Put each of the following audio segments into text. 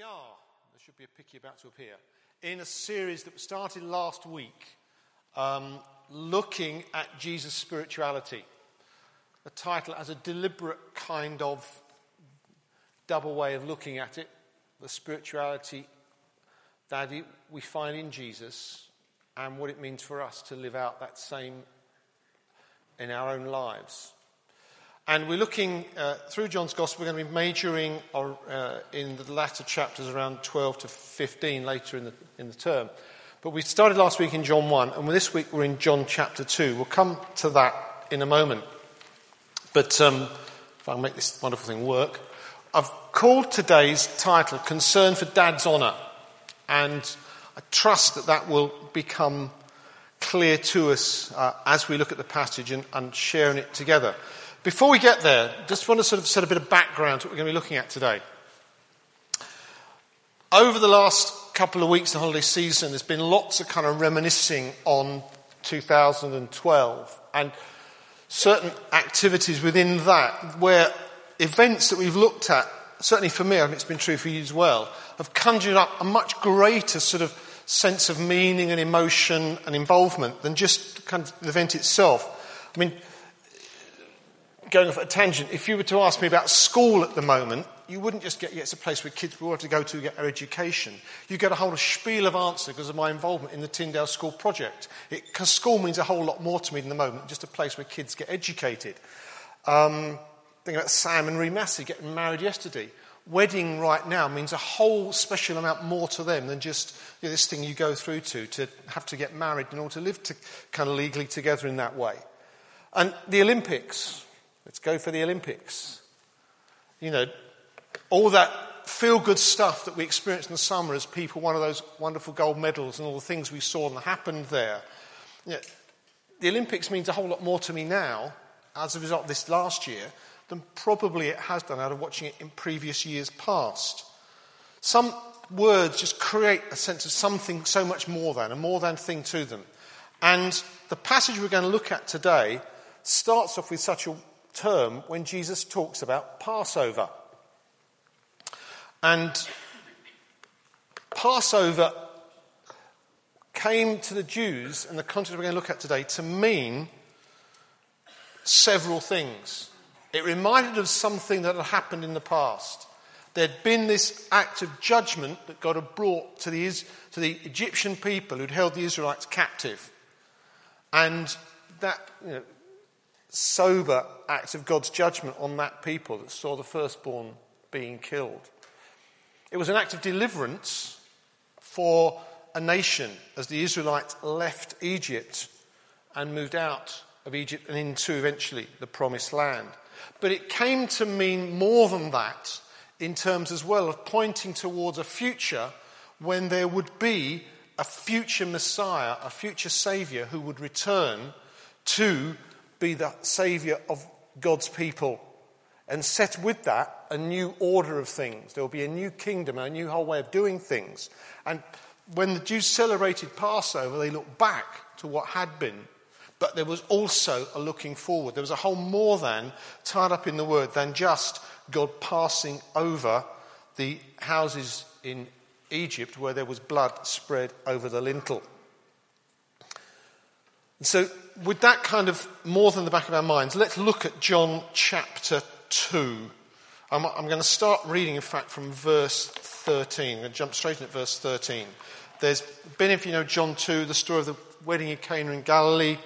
we are, there should be a picky about to appear, in a series that started last week um, looking at Jesus' spirituality. The title as a deliberate kind of double way of looking at it the spirituality that we find in Jesus and what it means for us to live out that same in our own lives. And we're looking uh, through John's Gospel, we're going to be majoring uh, in the latter chapters around 12 to 15 later in the, in the term. But we started last week in John 1, and this week we're in John chapter 2. We'll come to that in a moment. But um, if I can make this wonderful thing work, I've called today's title Concern for Dad's Honour. And I trust that that will become clear to us uh, as we look at the passage and, and sharing it together. Before we get there, just want to sort of set a bit of background to what we're going to be looking at today. Over the last couple of weeks, the holiday season, there's been lots of kind of reminiscing on 2012 and certain activities within that where events that we've looked at, certainly for me, I think it's been true for you as well, have conjured up a much greater sort of sense of meaning and emotion and involvement than just kind of the event itself. I mean, going off a tangent, if you were to ask me about school at the moment, you wouldn't just get, yeah, it's a place where kids want to go to get their education. You get a whole spiel of answer because of my involvement in the Tyndale School project. Because school means a whole lot more to me than the moment, just a place where kids get educated. Um, think about Sam and Ree Massey getting married yesterday. Wedding right now means a whole special amount more to them than just you know, this thing you go through to, to have to get married in order to live to, kind of legally together in that way. And the Olympics, Let's go for the Olympics. You know, all that feel good stuff that we experienced in the summer as people won one of those wonderful gold medals and all the things we saw and happened there. You know, the Olympics means a whole lot more to me now as a result of this last year than probably it has done out of watching it in previous years past. Some words just create a sense of something so much more than, a more than thing to them. And the passage we're going to look at today starts off with such a term when Jesus talks about Passover. And Passover came to the Jews, in the context we're going to look at today, to mean several things. It reminded of something that had happened in the past. There'd been this act of judgment that God had brought to the, to the Egyptian people who'd held the Israelites captive. And that, you know, sober act of God's judgment on that people that saw the firstborn being killed. It was an act of deliverance for a nation as the Israelites left Egypt and moved out of Egypt and into eventually the promised land. But it came to mean more than that in terms as well of pointing towards a future when there would be a future Messiah, a future Saviour who would return to be the saviour of God's people and set with that a new order of things. There will be a new kingdom, a new whole way of doing things. And when the Jews celebrated Passover, they looked back to what had been. But there was also a looking forward. There was a whole more than tied up in the word than just God passing over the houses in Egypt where there was blood spread over the lintel. And so, with that kind of more than the back of our minds, let's look at John chapter 2. I'm, I'm going to start reading, in fact, from verse 13. I'm going to jump straight in at verse 13. There's been, if you know John 2, the story of the wedding in Cana in Galilee.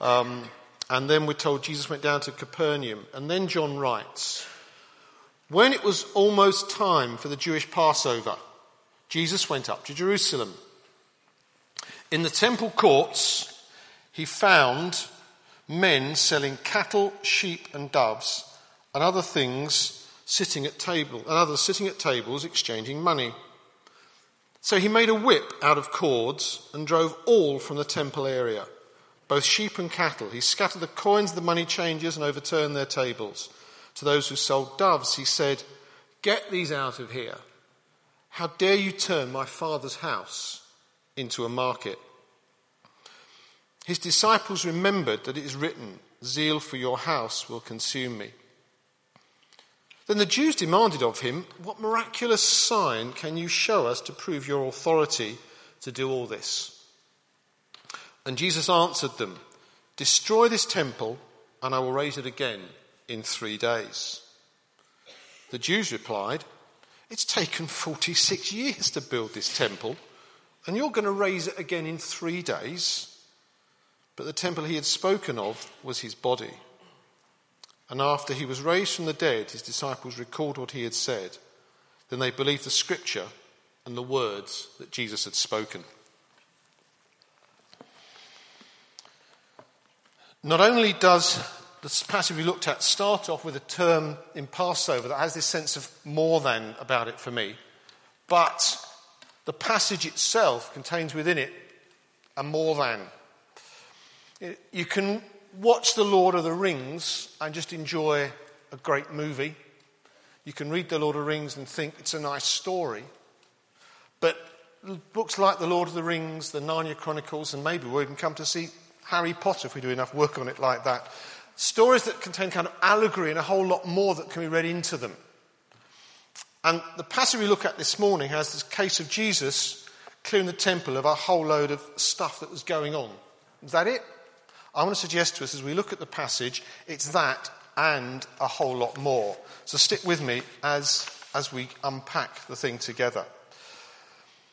Um, and then we're told Jesus went down to Capernaum. And then John writes When it was almost time for the Jewish Passover, Jesus went up to Jerusalem. In the temple courts, he found men selling cattle, sheep, and doves, and other things sitting at table, and others sitting at tables exchanging money. So he made a whip out of cords and drove all from the temple area, both sheep and cattle. He scattered the coins of the money changers and overturned their tables. To those who sold doves, he said, Get these out of here. How dare you turn my father's house into a market? His disciples remembered that it is written, Zeal for your house will consume me. Then the Jews demanded of him, What miraculous sign can you show us to prove your authority to do all this? And Jesus answered them, Destroy this temple, and I will raise it again in three days. The Jews replied, It's taken 46 years to build this temple, and you're going to raise it again in three days? But the temple he had spoken of was his body. And after he was raised from the dead, his disciples recalled what he had said. Then they believed the scripture and the words that Jesus had spoken. Not only does the passage we looked at start off with a term in Passover that has this sense of more than about it for me, but the passage itself contains within it a more than. You can watch The Lord of the Rings and just enjoy a great movie. You can read The Lord of the Rings and think it's a nice story. But books like The Lord of the Rings, the Narnia Chronicles, and maybe we'll even come to see Harry Potter if we do enough work on it like that. Stories that contain kind of allegory and a whole lot more that can be read into them. And the passage we look at this morning has this case of Jesus clearing the temple of a whole load of stuff that was going on. Is that it? I want to suggest to us as we look at the passage, it's that and a whole lot more. So stick with me as, as we unpack the thing together.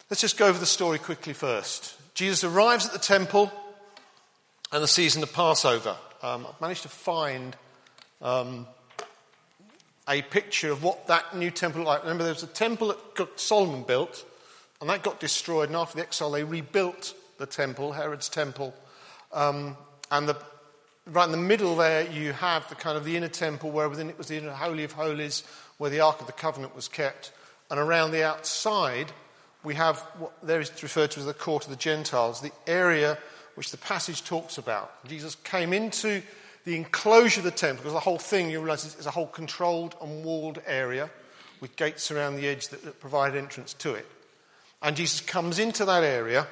Let's just go over the story quickly first. Jesus arrives at the temple and the season of Passover. Um, I've managed to find um, a picture of what that new temple looked like. Remember, there was a temple that Solomon built, and that got destroyed, and after the exile, they rebuilt the temple, Herod's temple. Um, and the, right in the middle there, you have the kind of the inner temple where within it was the inner Holy of Holies, where the Ark of the Covenant was kept. And around the outside, we have what there is referred to as the court of the Gentiles, the area which the passage talks about. Jesus came into the enclosure of the temple, because the whole thing, you realize, is a whole controlled and walled area with gates around the edge that, that provide entrance to it. And Jesus comes into that area,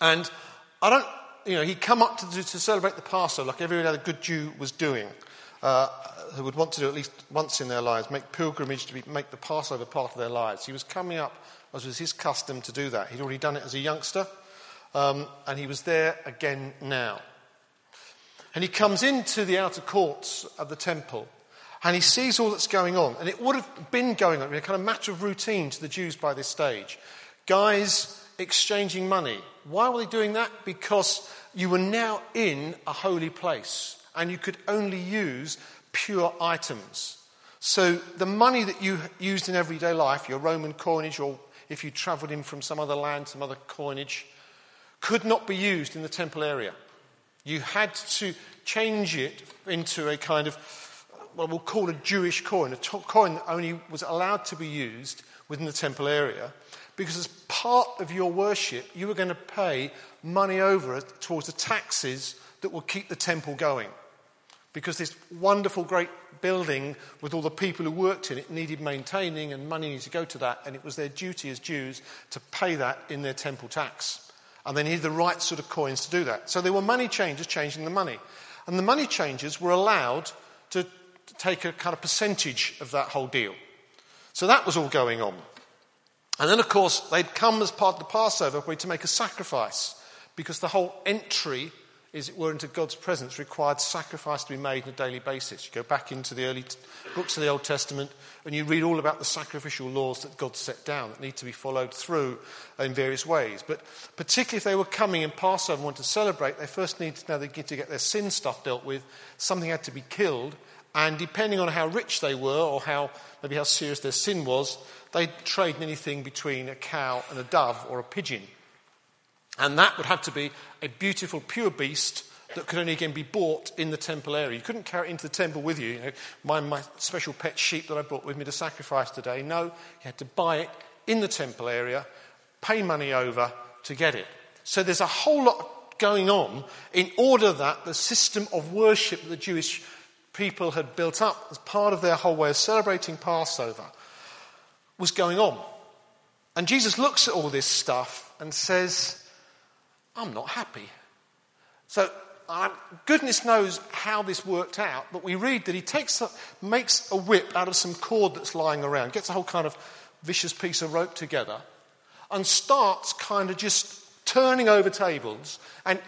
and I don't you know, he'd come up to, to celebrate the Passover like every other good Jew was doing, uh, who would want to do at least once in their lives, make pilgrimage to be, make the Passover part of their lives. He was coming up, as was his custom, to do that. He'd already done it as a youngster, um, and he was there again now. And he comes into the outer courts of the temple, and he sees all that's going on. And it would have been going on, a kind of matter of routine to the Jews by this stage. Guys exchanging money. Why were they doing that? Because you were now in a holy place and you could only use pure items. So the money that you used in everyday life, your Roman coinage, or if you travelled in from some other land, some other coinage, could not be used in the temple area. You had to change it into a kind of, what we'll call a Jewish coin, a coin that only was allowed to be used within the temple area. Because as part of your worship, you were going to pay money over towards the taxes that would keep the temple going. Because this wonderful, great building with all the people who worked in it needed maintaining and money needed to go to that, and it was their duty as Jews to pay that in their temple tax. And they needed the right sort of coins to do that. So there were money changers changing the money. And the money changers were allowed to take a kind of percentage of that whole deal. So that was all going on. And then, of course, they'd come as part of the Passover to make a sacrifice because the whole entry, as it were, into God's presence required sacrifice to be made on a daily basis. You go back into the early t- books of the Old Testament and you read all about the sacrificial laws that God set down that need to be followed through in various ways. But particularly if they were coming in Passover and wanted to celebrate, they first needed to know they to get their sin stuff dealt with. Something had to be killed. And depending on how rich they were or how maybe how serious their sin was, they'd trade anything between a cow and a dove or a pigeon. And that would have to be a beautiful, pure beast that could only again be bought in the temple area. You couldn't carry it into the temple with you. you know, my, my special pet sheep that I brought with me to sacrifice today. No, you had to buy it in the temple area, pay money over to get it. So there's a whole lot going on in order that the system of worship that the Jewish people had built up as part of their whole way of celebrating Passover was going on. And Jesus looks at all this stuff and says, I'm not happy. So uh, goodness knows how this worked out, but we read that he takes a, makes a whip out of some cord that's lying around, gets a whole kind of vicious piece of rope together, and starts kind of just turning over tables and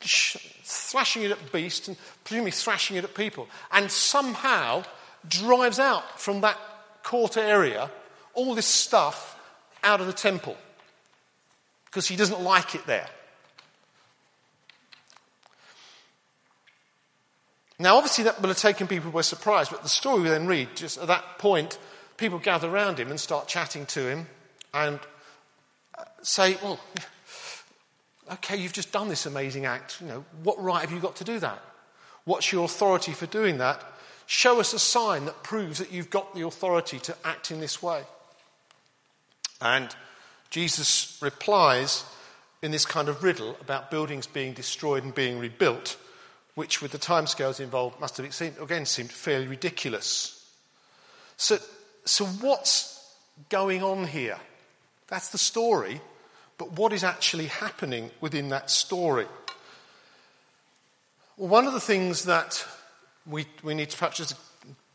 sh- thrashing it at beasts and presumably thrashing it at people, and somehow drives out from that court area all this stuff out of the temple because he doesn't like it there. Now, obviously, that will have taken people by surprise, but the story we then read, just at that point, people gather around him and start chatting to him and uh, say, Well, okay, you've just done this amazing act. You know, what right have you got to do that? What's your authority for doing that? Show us a sign that proves that you've got the authority to act in this way. And Jesus replies in this kind of riddle about buildings being destroyed and being rebuilt which with the timescales involved must have seemed, again seemed fairly ridiculous. So, so what's going on here? That's the story, but what is actually happening within that story? Well, one of the things that we, we need to perhaps just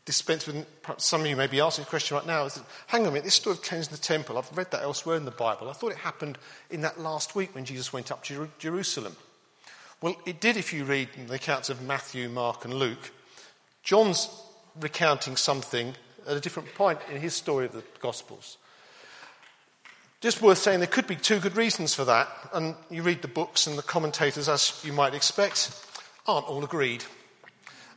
dispense with, perhaps some of you may be asking a question right now, is that, hang on a minute, this story of cleansing the temple, I've read that elsewhere in the Bible. I thought it happened in that last week when Jesus went up to Jerusalem. Well, it did if you read the accounts of Matthew, Mark, and Luke. John's recounting something at a different point in his story of the Gospels. Just worth saying there could be two good reasons for that, and you read the books and the commentators, as you might expect, aren't all agreed.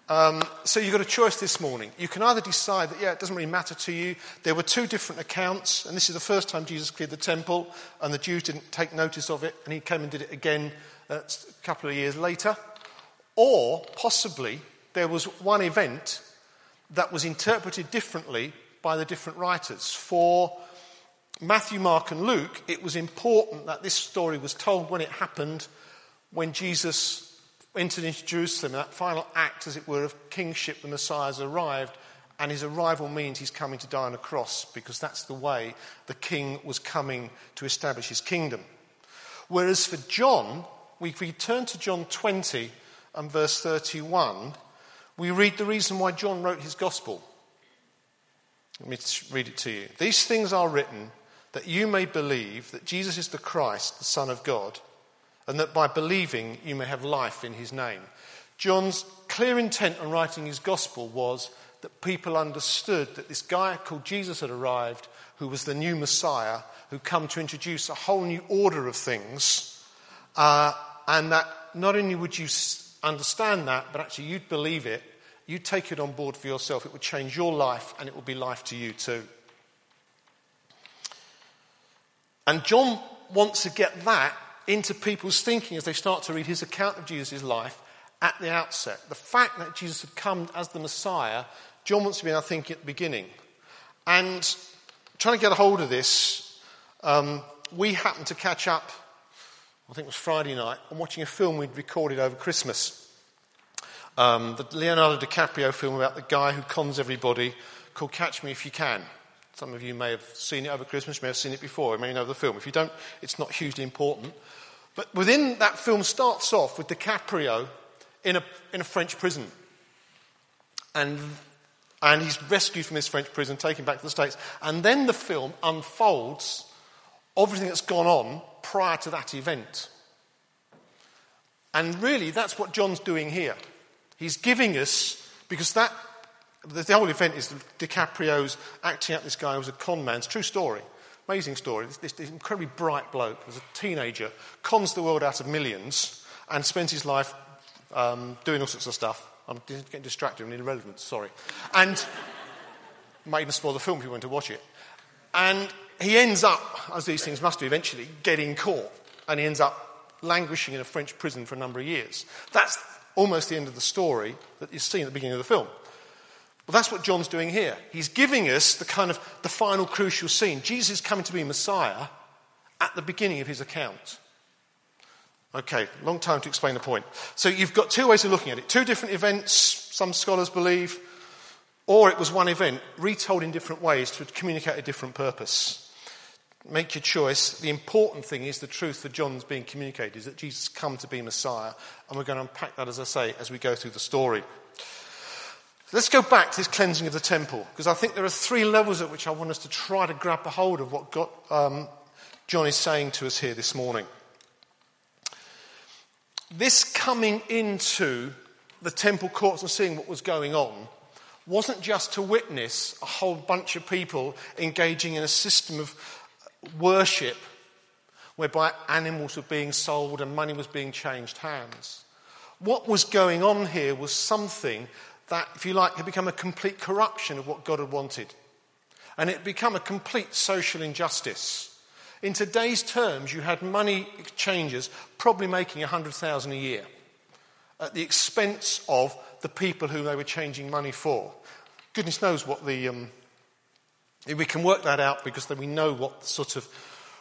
Um, so you've got a choice this morning. You can either decide that, yeah, it doesn't really matter to you. There were two different accounts, and this is the first time Jesus cleared the temple, and the Jews didn't take notice of it, and he came and did it again a couple of years later. Or possibly there was one event that was interpreted differently by the different writers. For Matthew, Mark, and Luke, it was important that this story was told when it happened, when Jesus entered into Jerusalem, that final act, as it were, of kingship, the Messiah has arrived, and his arrival means he's coming to die on a cross, because that's the way the king was coming to establish his kingdom. Whereas for John, if we turn to John 20 and verse 31, we read the reason why John wrote his gospel. Let me read it to you. These things are written that you may believe that Jesus is the Christ, the Son of God, and that by believing you may have life in his name. John's clear intent on writing his gospel was that people understood that this guy called Jesus had arrived, who was the new Messiah, who come to introduce a whole new order of things uh, and that not only would you understand that, but actually you'd believe it, you'd take it on board for yourself. It would change your life and it would be life to you too. And John wants to get that into people's thinking as they start to read his account of Jesus' life at the outset. The fact that Jesus had come as the Messiah, John wants to be in our thinking at the beginning. And trying to get a hold of this, um, we happened to catch up I think it was Friday night, I'm watching a film we'd recorded over Christmas. Um, the Leonardo DiCaprio film about the guy who cons everybody called Catch Me If You Can. Some of you may have seen it over Christmas, may have seen it before, you may know the film. If you don't, it's not hugely important. But within that film starts off with DiCaprio in a, in a French prison. And, and he's rescued from this French prison, taken back to the States. And then the film unfolds everything that's gone on prior to that event. And really, that's what John's doing here. He's giving us, because that, the whole event is DiCaprio's acting out this guy who was a con man. It's a true story. Amazing story. This, this incredibly bright bloke, as a teenager, cons the world out of millions and spends his life um, doing all sorts of stuff. I'm getting distracted and irrelevant, sorry. And might even spoil the film if you want to watch it. And he ends up, as these things must do eventually, getting caught. And he ends up languishing in a French prison for a number of years. That's almost the end of the story that you see at the beginning of the film. Well, that's what John's doing here. He's giving us the kind of the final crucial scene. Jesus is coming to be Messiah at the beginning of his account. Okay, long time to explain the point. So you've got two ways of looking at it. Two different events, some scholars believe, or it was one event retold in different ways to communicate a different purpose. make your choice. The important thing is the truth that John's being communicated is that Jesus come to be Messiah. And we're going to unpack that, as I say, as we go through the story. Let's go back to this cleansing of the temple, because I think there are three levels at which I want us to try to grab a hold of what God, um, John is saying to us here this morning. This coming into the temple courts and seeing what was going on wasn't just to witness a whole bunch of people engaging in a system of worship whereby animals were being sold and money was being changed hands. What was going on here was something that, if you like, had become a complete corruption of what God had wanted. And it had become a complete social injustice. In today's terms, you had money exchangers probably making 100,000 a year at the expense of the people who they were changing money for. Goodness knows what the um, we can work that out because then we know what sort of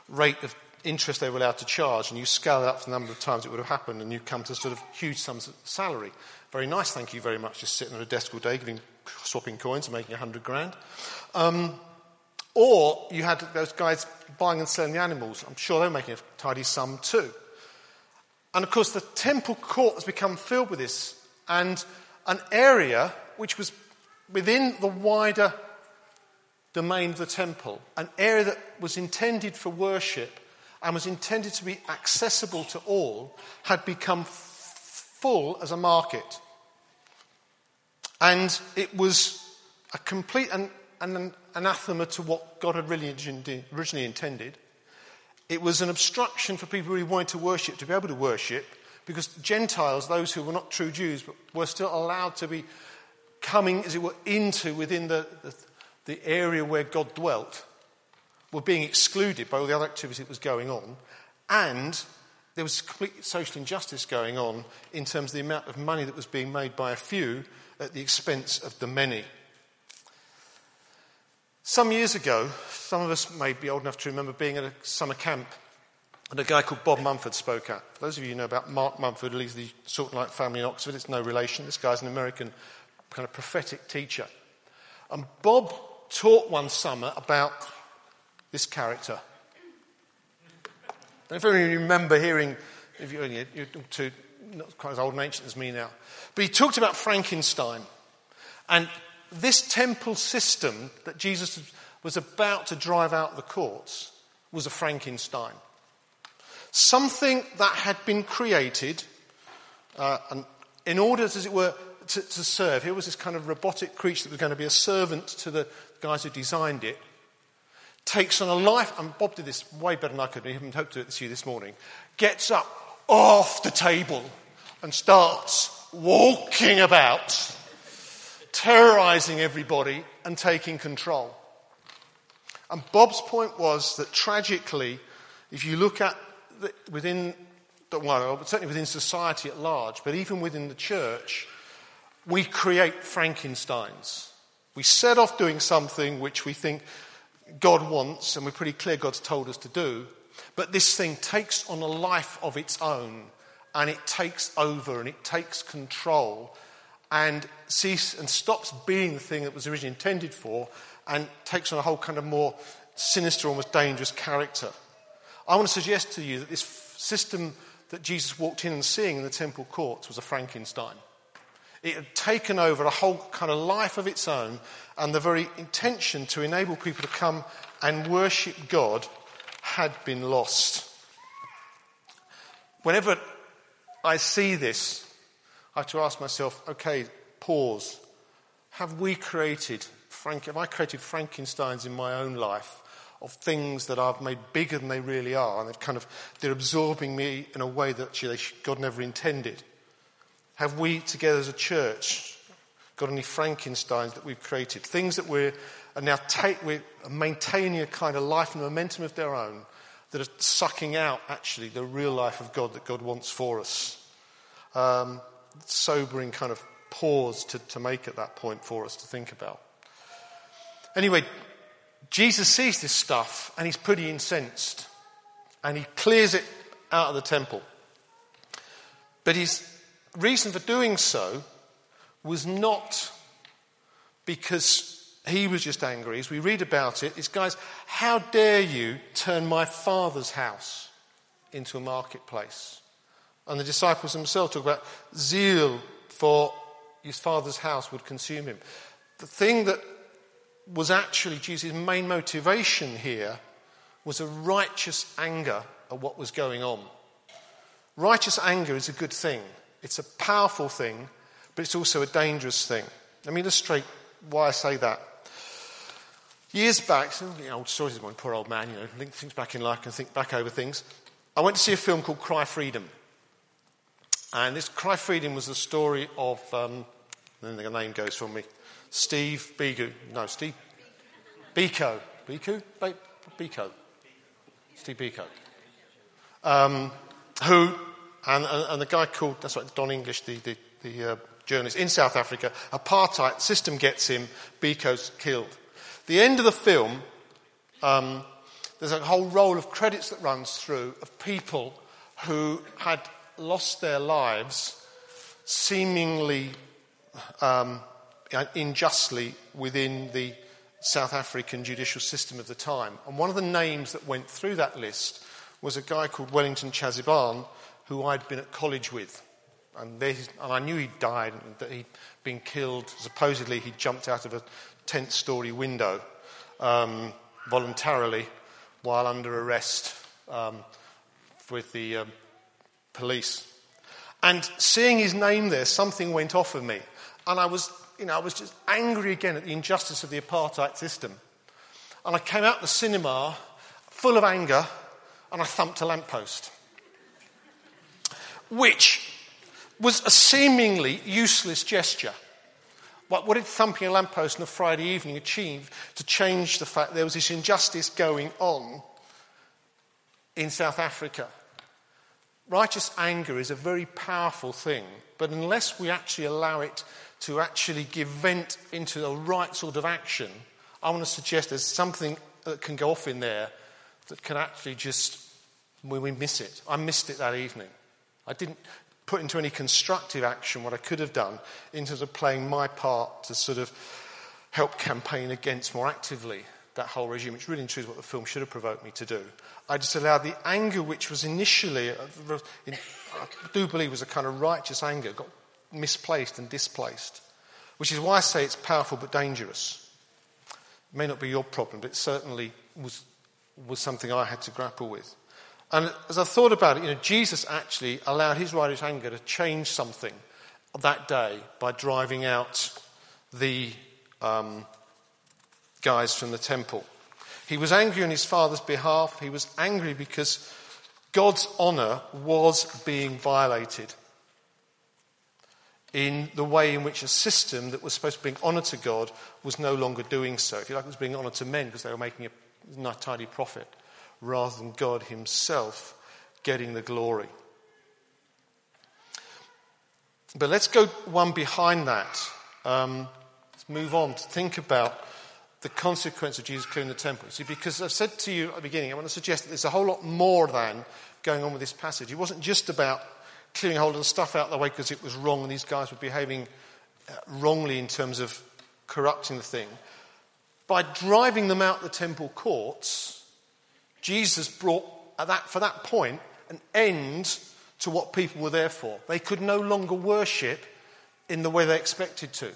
rate of interest they were allowed to charge, and you scale it up for the number of times it would have happened, and you come to sort of huge sums of salary. Very nice, thank you very much, just sitting at a desk all day, giving, swapping coins and making a hundred grand. Um, or you had those guys buying and selling the animals. I'm sure they were making a tidy sum too. And of course, the temple court has become filled with this, and an area which was within the wider domain of the temple, an area that was intended for worship and was intended to be accessible to all, had become full as a market. And it was a complete an, an anathema to what God had really originally intended. It was an obstruction for people who wanted to worship to be able to worship because Gentiles, those who were not true Jews, but were still allowed to be coming, as it were, into within the, the, the area where God dwelt were being excluded by all the other activity that was going on, and there was complete social injustice going on in terms of the amount of money that was being made by a few at the expense of the many. Some years ago, some of us may be old enough to remember being at a summer camp and a guy called Bob Mumford spoke up. For those of you who know about Mark Mumford, leads the Salt and Light family in Oxford, it's no relation. This guy's an American kind of prophetic teacher. And Bob taught one summer about this character. I don't know if you remember hearing, if you're, you're too, not quite as old and ancient as me now, but he talked about Frankenstein. And this temple system that Jesus was about to drive out the courts was a Frankenstein. Something that had been created uh, and in order, as it were, to, to serve. Here was this kind of robotic creature that was going to be a servant to the guys who designed it. Takes on a life, and Bob did this way better than I could, and even hoped to do it to you this morning. Gets up off the table and starts walking about, terrorizing everybody and taking control. And Bob's point was that tragically, if you look at the, within, well, certainly within society at large, but even within the church, we create Frankensteins. We set off doing something which we think God wants, and we're pretty clear God's told us to do, but this thing takes on a life of its own, and it takes over, and it takes control, and cease and stops being the thing that was originally intended for, and takes on a whole kind of more sinister, almost dangerous character. I want to suggest to you that this system that Jesus walked in and seeing in the temple courts was a Frankenstein. It had taken over a whole kind of life of its own, and the very intention to enable people to come and worship God had been lost. Whenever I see this, I have to ask myself, okay, pause. Have we created, Frank, have I created Frankensteins in my own life of things that I've made bigger than they really are, and they're kind of, they're absorbing me in a way that God never intended? Have we, together as a church, got any Frankensteins that we've created? Things that we're are now we're maintaining a kind of life and momentum of their own that are sucking out actually the real life of God that God wants for us. Um, sobering kind of pause to, to make at that point for us to think about. Anyway, Jesus sees this stuff and he's pretty incensed and he clears it out of the temple. But he's reason for doing so was not because he was just angry. As we read about it, it's guys, how dare you turn my father's house into a marketplace? And the disciples themselves talk about zeal for his father's house would consume him. The thing that was actually Jesus' main motivation here was a righteous anger at what was going on. Righteous anger is a good thing. It's a powerful thing, but it's also a dangerous thing. Let me illustrate why I say that. Years back, some old stories of my poor old man, you know, link things back in life and think back over things. I went to see a film called Cry Freedom. And this Cry Freedom was the story of, um, then the name goes from me, Steve Bigu. No, Steve Biko. Biko? Biko. Steve Biko. Um, who, and, and, the guy called, that's right, Don English, the, the, the uh, journalist in South Africa, apartheid system gets him, Biko's killed. The end of the film, um, there's a whole roll of credits that runs through of people who had lost their lives seemingly um, unjustly within the South African judicial system of the time. And one of the names that went through that list was a guy called Wellington Chaziban, who I'd been at college with. And, and I knew he'd died, that he'd been killed. Supposedly, he jumped out of a 10th story window um, voluntarily while under arrest um, with the um, police. And seeing his name there, something went off of me. And I was, you know, I was just angry again at the injustice of the apartheid system. And I came out the cinema full of anger and I thumped a lamppost. Which was a seemingly useless gesture. What, did thumping a lamppost on a Friday evening achieve to change the fact there was this injustice going on in South Africa? Righteous anger is a very powerful thing, but unless we actually allow it to actually give vent into the right sort of action, I want to suggest there's something that can go off in there that can actually just, we miss it. I missed it that evening. I didn't put into any constructive action what I could have done in terms of playing my part to sort of help campaign against more actively that whole regime, which really is what the film should have provoked me to do. I just allowed the anger, which was initially, uh, I do believe was a kind of righteous anger, got misplaced and displaced, which is why I say it's powerful but dangerous. It may not be your problem, but it certainly was, was something I had to grapple with. And as I thought about it, you know, Jesus actually allowed his righteous anger to change something that day by driving out the um, guys from the temple. He was angry on his father's behalf. He was angry because God's honour was being violated in the way in which a system that was supposed to bring honour to God was no longer doing so. If you like, it was bringing honour to men because they were making a tidy profit rather than God Himself getting the glory. But let's go one behind that. Um, let's move on to think about the consequence of Jesus clearing the temple. See, because I've said to you at the beginning, I want to suggest that there's a whole lot more than going on with this passage. It wasn't just about clearing hold of the stuff out of the way because it was wrong and these guys were behaving uh, wrongly in terms of corrupting the thing. By driving them out the temple courts, Jesus brought, at that, for that point, an end to what people were there for. They could no longer worship in the way they expected to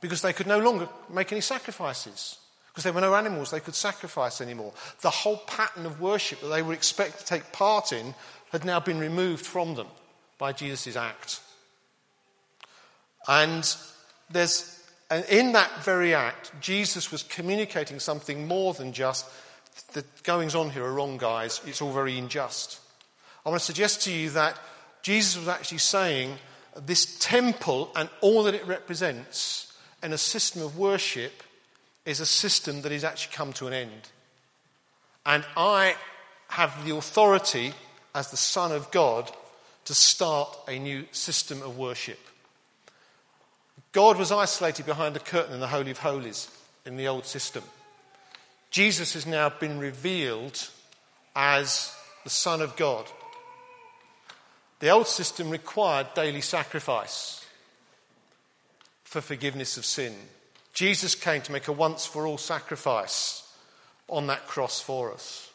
because they could no longer make any sacrifices because there were no animals they could sacrifice anymore. The whole pattern of worship that they were expected to take part in had now been removed from them by Jesus' act. And there's, and in that very act, Jesus was communicating something more than just the goings on here are wrong, guys. It's all very unjust. I want to suggest to you that Jesus was actually saying this temple and all that it represents and a system of worship is a system that has actually come to an end. And I have the authority as the Son of God to start a new system of worship. God was isolated behind a curtain in the Holy of Holies in the old system. Jesus has now been revealed as the Son of God. The old system required daily sacrifice for forgiveness of sin. Jesus came to make a once for all sacrifice on that cross for us.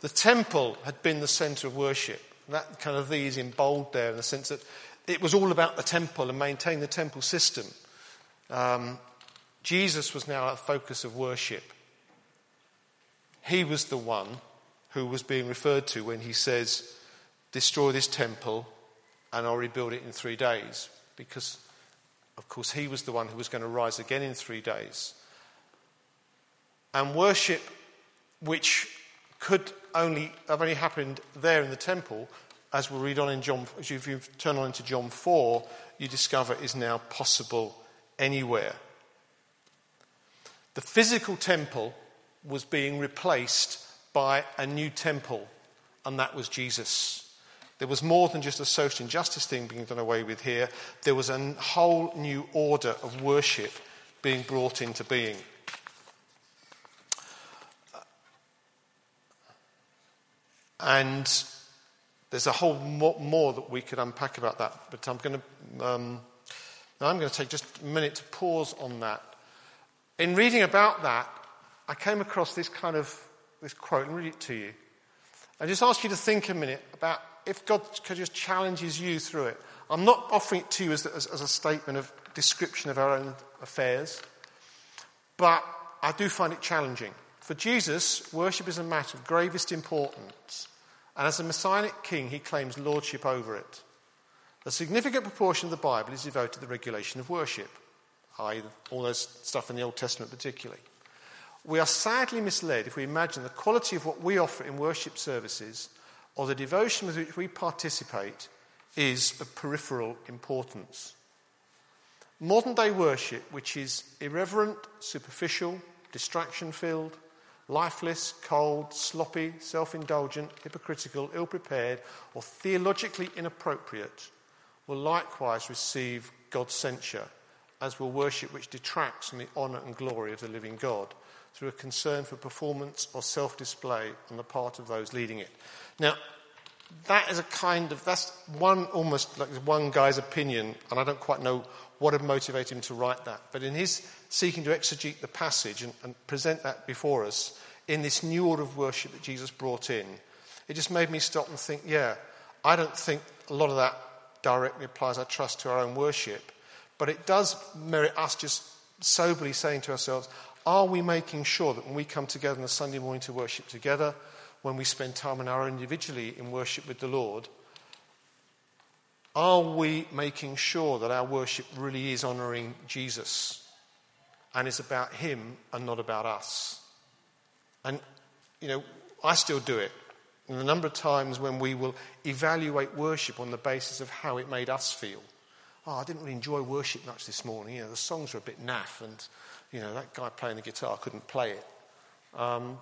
The temple had been the center of worship. That kind of these in bold there in the sense that it was all about the temple and maintaining the temple system. Um, Jesus was now a focus of worship. He was the one who was being referred to when he says, Destroy this temple and I'll rebuild it in three days. Because, of course, he was the one who was going to rise again in three days. And worship, which could only have only happened there in the temple, as we'll read on in John, if you turn on into John 4, you discover is now possible anywhere. The physical temple was being replaced by a new temple, and that was Jesus. There was more than just a social injustice thing being done away with here. There was a whole new order of worship being brought into being. And there's a whole lot more that we could unpack about that, but I'm going to, um, I'm going to take just a minute to pause on that. In reading about that, I came across this kind of this quote and read it to you. I just ask you to think a minute about if God could just challenges you through it. I'm not offering it to you as, as, as a statement of description of our own affairs, but I do find it challenging. For Jesus, worship is a matter of gravest importance, and as a messianic king, he claims lordship over it. A significant proportion of the Bible is devoted to the regulation of worship, i.e., all those stuff in the Old Testament particularly. We are sadly misled if we imagine the quality of what we offer in worship services or the devotion with which we participate is of peripheral importance. Modern day worship, which is irreverent, superficial, distraction filled, lifeless, cold, sloppy, self indulgent, hypocritical, ill prepared, or theologically inappropriate, will likewise receive God's censure, as will worship which detracts from the honour and glory of the living God through a concern for performance or self display on the part of those leading it. Now, that is a kind of, that's one almost like one guy's opinion, and I don't quite know what had motivated him to write that. But in his seeking to exegete the passage and, and present that before us in this new order of worship that Jesus brought in, it just made me stop and think, yeah, I don't think a lot of that directly applies, I trust, to our own worship. But it does merit us just soberly saying to ourselves, are we making sure that when we come together on a Sunday morning to worship together, when we spend time in our own individually in worship with the Lord, are we making sure that our worship really is honouring Jesus and is about Him and not about us? And, you know, I still do it. And a number of times when we will evaluate worship on the basis of how it made us feel. Oh, I didn't really enjoy worship much this morning. You know, the songs were a bit naff and you know, that guy playing the guitar couldn't play it. Um,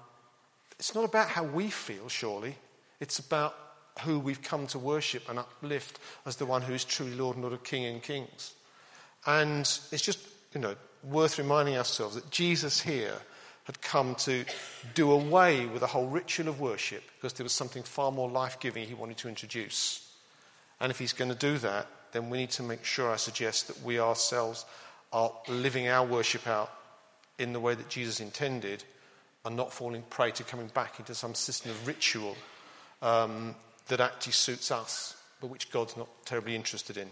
it's not about how we feel, surely. It's about who we've come to worship and uplift as the one who is truly Lord and Lord of King and Kings. And it's just, you know, worth reminding ourselves that Jesus here had come to do away with the whole ritual of worship because there was something far more life giving he wanted to introduce. And if he's going to do that, then we need to make sure, I suggest, that we ourselves are living our worship out in the way that Jesus intended and not falling prey to coming back into some system of ritual um, that actually suits us, but which God's not terribly interested in.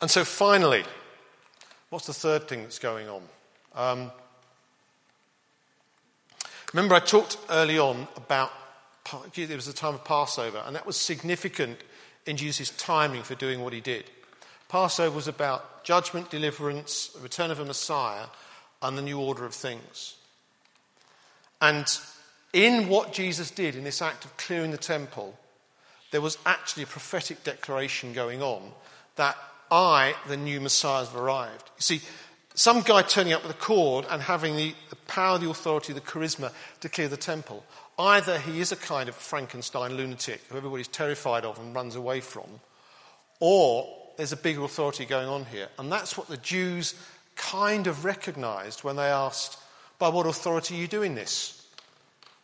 And so, finally, what's the third thing that's going on? Um, remember, I talked early on about it was the time of Passover, and that was significant in Jesus' timing for doing what he did. Passover was about judgment, deliverance, the return of a Messiah, and the new order of things. And in what Jesus did in this act of clearing the temple, there was actually a prophetic declaration going on that I, the new Messiah, have arrived. You see, some guy turning up with a cord and having the, the power, the authority, the charisma to clear the temple. Either he is a kind of Frankenstein lunatic who everybody's terrified of and runs away from, or there's a big authority going on here. And that's what the Jews kind of recognized when they asked, By what authority are you doing this?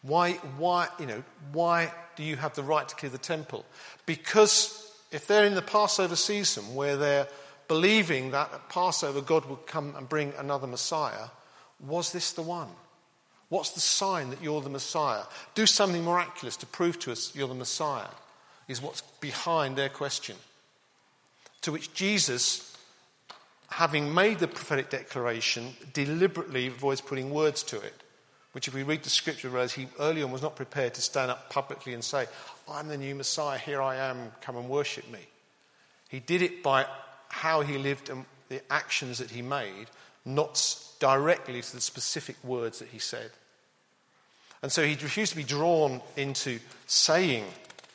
Why, why, you know, why do you have the right to clear the temple? Because if they're in the Passover season where they're believing that at Passover God would come and bring another Messiah, was this the one? What's the sign that you're the Messiah? Do something miraculous to prove to us you're the Messiah, is what's behind their question. To which Jesus, having made the prophetic declaration, deliberately avoids putting words to it. Which, if we read the scripture, whereas he early on was not prepared to stand up publicly and say, I'm the new Messiah, here I am, come and worship me. He did it by how he lived and the actions that he made, not directly to the specific words that he said. And so he refused to be drawn into saying,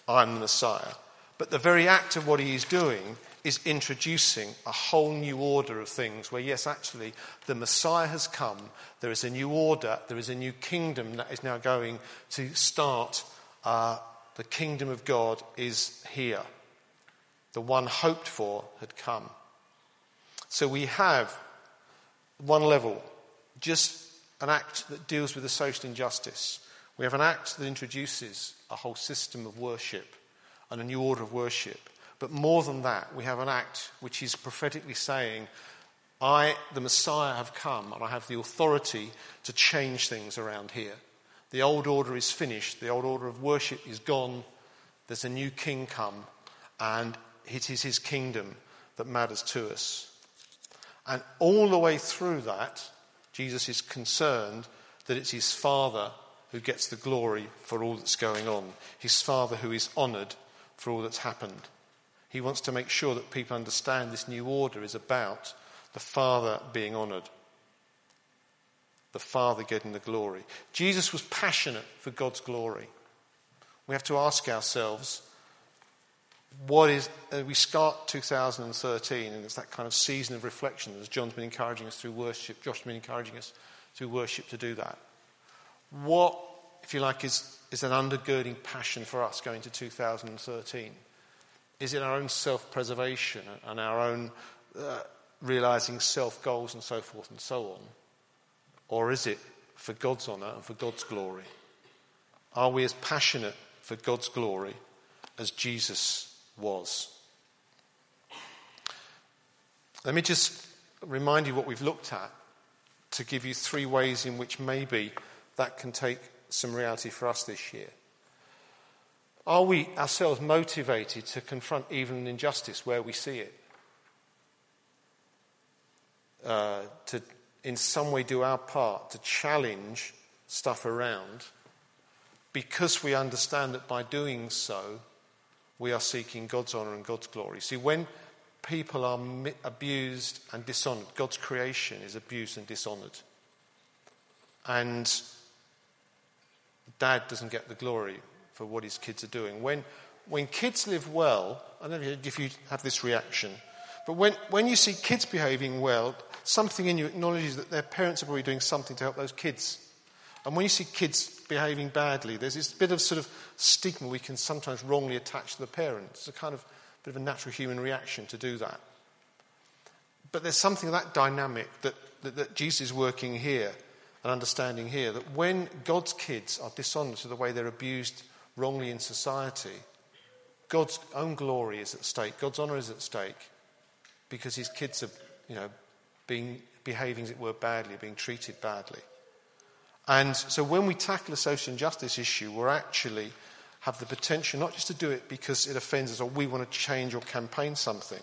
I'm the Messiah. But the very act of what he is doing is introducing a whole new order of things where, yes, actually, the Messiah has come. There is a new order. There is a new kingdom that is now going to start. Uh, the kingdom of God is here. The one hoped for had come. So we have one level, just an act that deals with the social injustice. We have an act that introduces a whole system of worship and a new order of worship. But more than that, we have an act which is prophetically saying, I, the Messiah, have come and I have the authority to change things around here. The old order is finished. The old order of worship is gone. There's a new king come and it is his kingdom that matters to us. And all the way through that, Jesus is concerned that it's his Father who gets the glory for all that's going on, his Father who is honoured for all that's happened. He wants to make sure that people understand this new order is about the Father being honoured, the Father getting the glory. Jesus was passionate for God's glory. We have to ask ourselves, what is, uh, we start 2013 and it's that kind of season of reflection as John's been encouraging us through worship, Josh's been encouraging us through worship to do that. What, if you like, is, is an undergirding passion for us going to 2013? Is it our own self preservation and our own uh, realizing self goals and so forth and so on? Or is it for God's honour and for God's glory? Are we as passionate for God's glory as Jesus was? Let me just remind you what we've looked at to give you three ways in which maybe that can take some reality for us this year. Are we ourselves motivated to confront evil and injustice where we see it? Uh, to, in some way, do our part to challenge stuff around because we understand that by doing so, we are seeking God's honour and God's glory. See, when people are mi- abused and dishonoured, God's creation is abused and dishonoured. And dad doesn't get the glory for what his kids are doing. When, when kids live well, I don't know if you have this reaction, but when, when you see kids behaving well, something in you acknowledges that their parents are probably doing something to help those kids. And when you see kids behaving badly, there's this bit of sort of stigma we can sometimes wrongly attach to the parents. It's a kind of bit of a natural human reaction to do that. But there's something of that dynamic that, that, that Jesus is working here and understanding here that when God's kids are dishonoured to the way they're abused wrongly in society, God's own glory is at stake, God's honour is at stake, because his kids are, you know, being behaving, as it were, badly, being treated badly. And so when we tackle a social injustice issue, we're actually have the potential not just to do it because it offends us or we want to change or campaign something,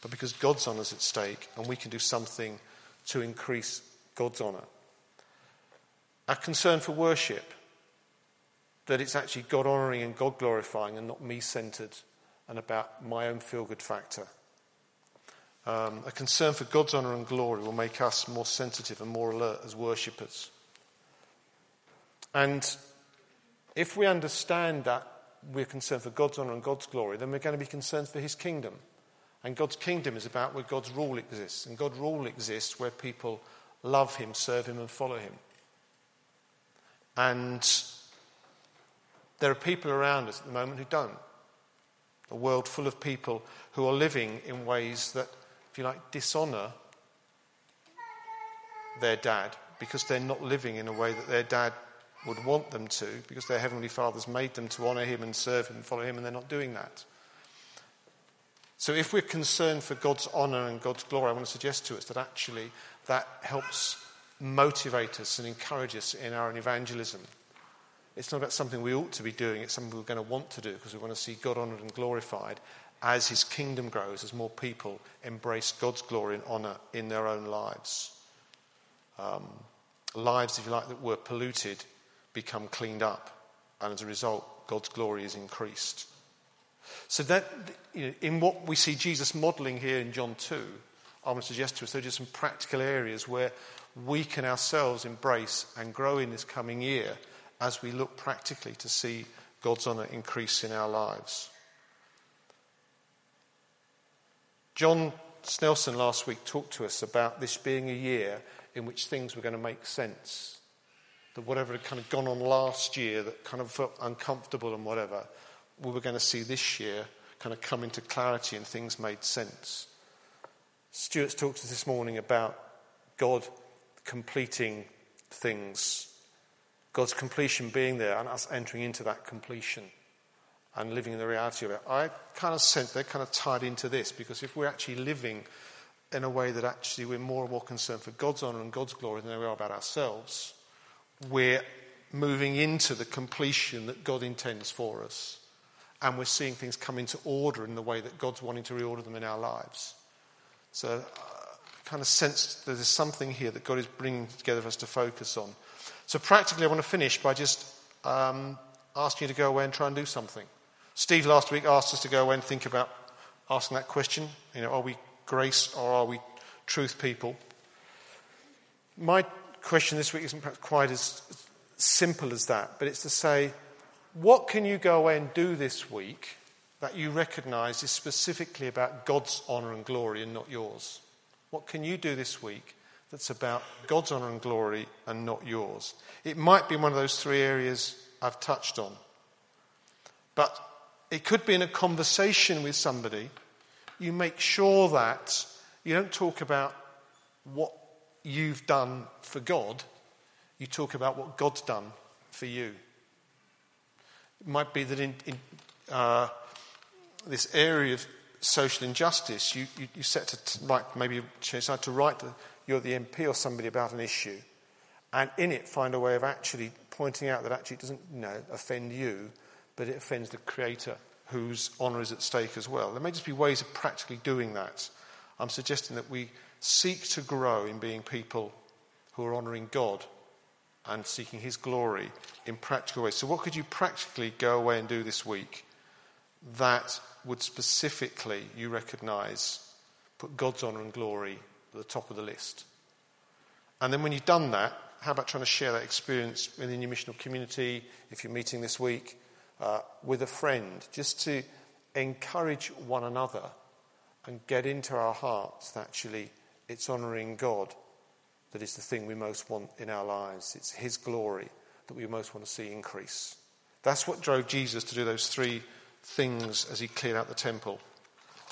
but because God's honour is at stake and we can do something to increase God's honour. Our concern for worship that it's actually God honouring and God glorifying and not me centred and about my own feel good factor. Um, a concern for God's honour and glory will make us more sensitive and more alert as worshippers. And if we understand that we're concerned for God's honour and God's glory, then we're going to be concerned for His kingdom. And God's kingdom is about where God's rule exists. And God's rule exists where people love Him, serve Him, and follow Him. And there are people around us at the moment who don't. A world full of people who are living in ways that, if you like, dishonour their dad because they're not living in a way that their dad would want them to because their Heavenly Father's made them to honour Him and serve Him and follow Him, and they're not doing that. So if we're concerned for God's honour and God's glory, I want to suggest to us that actually that helps motivate us and encourage us in our evangelism. It's not about something we ought to be doing, it's something we're going to want to do because we want to see God honoured and glorified as his kingdom grows, as more people embrace God's glory and honour in their own lives. Um, lives, if you like, that were polluted become cleaned up, and as a result, God's glory is increased. So that, you know, in what we see Jesus modelling here in John 2, I want to suggest to us there are just some practical areas where we can ourselves embrace and grow in this coming year as we look practically to see God's honour increase in our lives. John Snelson last week talked to us about this being a year in which things were going to make sense. That whatever had kind of gone on last year that kind of felt uncomfortable and whatever, we were going to see this year kind of come into clarity and things made sense. Stuart's talked to us this morning about God completing things, God's completion being there and us entering into that completion and living in the reality of it. I kind of sense they're kind of tied into this because if we're actually living in a way that actually we're more and more concerned for God's honour and God's glory than we are about ourselves, we're moving into the completion that God intends for us and we're seeing things come into order in the way that God's wanting to reorder them in our lives. So, uh, kind of sense that there's something here that God is bringing together for us to focus on. So, practically, I want to finish by just um, asking you to go away and try and do something. Steve last week asked us to go away and think about asking that question. You know, are we grace or are we truth people? My question this week isn't perhaps quite as simple as that, but it's to say, what can you go away and do this week that you recognize is specifically about God's honor and glory and not yours? What can you do this week that's about God's honor and glory and not yours? It might be one of those three areas I've touched on. But it could be in a conversation with somebody. You make sure that you don't talk about what you've done for God, you talk about what God's done for you. It might be that in, in uh, this area of social injustice, you, you, you set to write, maybe you decide to write to you're the MP or somebody about an issue, and in it find a way of actually pointing out that actually it doesn't you know, offend you, but it offends the Creator whose honour is at stake as well. There may just be ways of practically doing that. I'm suggesting that we seek to grow in being people who are honouring God and seeking His glory in practical ways. So, what could you practically go away and do this week that would specifically, you recognise, put God's honour and glory at the top of the list? And then, when you've done that, how about trying to share that experience within your missional community if you're meeting this week uh, with a friend, just to encourage one another and get into our hearts that actually it's honouring God that is the thing we most want in our lives. It's His glory that we most want to see increase. That's what drove Jesus to do those three things as he cleared out the temple.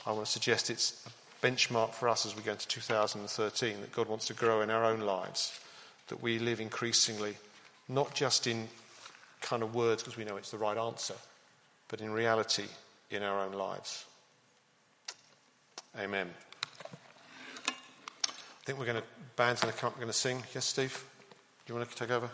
I want to suggest it's benchmark for us as we go into 2013 that God wants to grow in our own lives, that we live increasingly, not just in kind of words because we know it's the right answer, but in reality in our own lives. Amen. I think we're going to, bands in the camp, we're going to sing. Yes, Steve? Do you want to take over?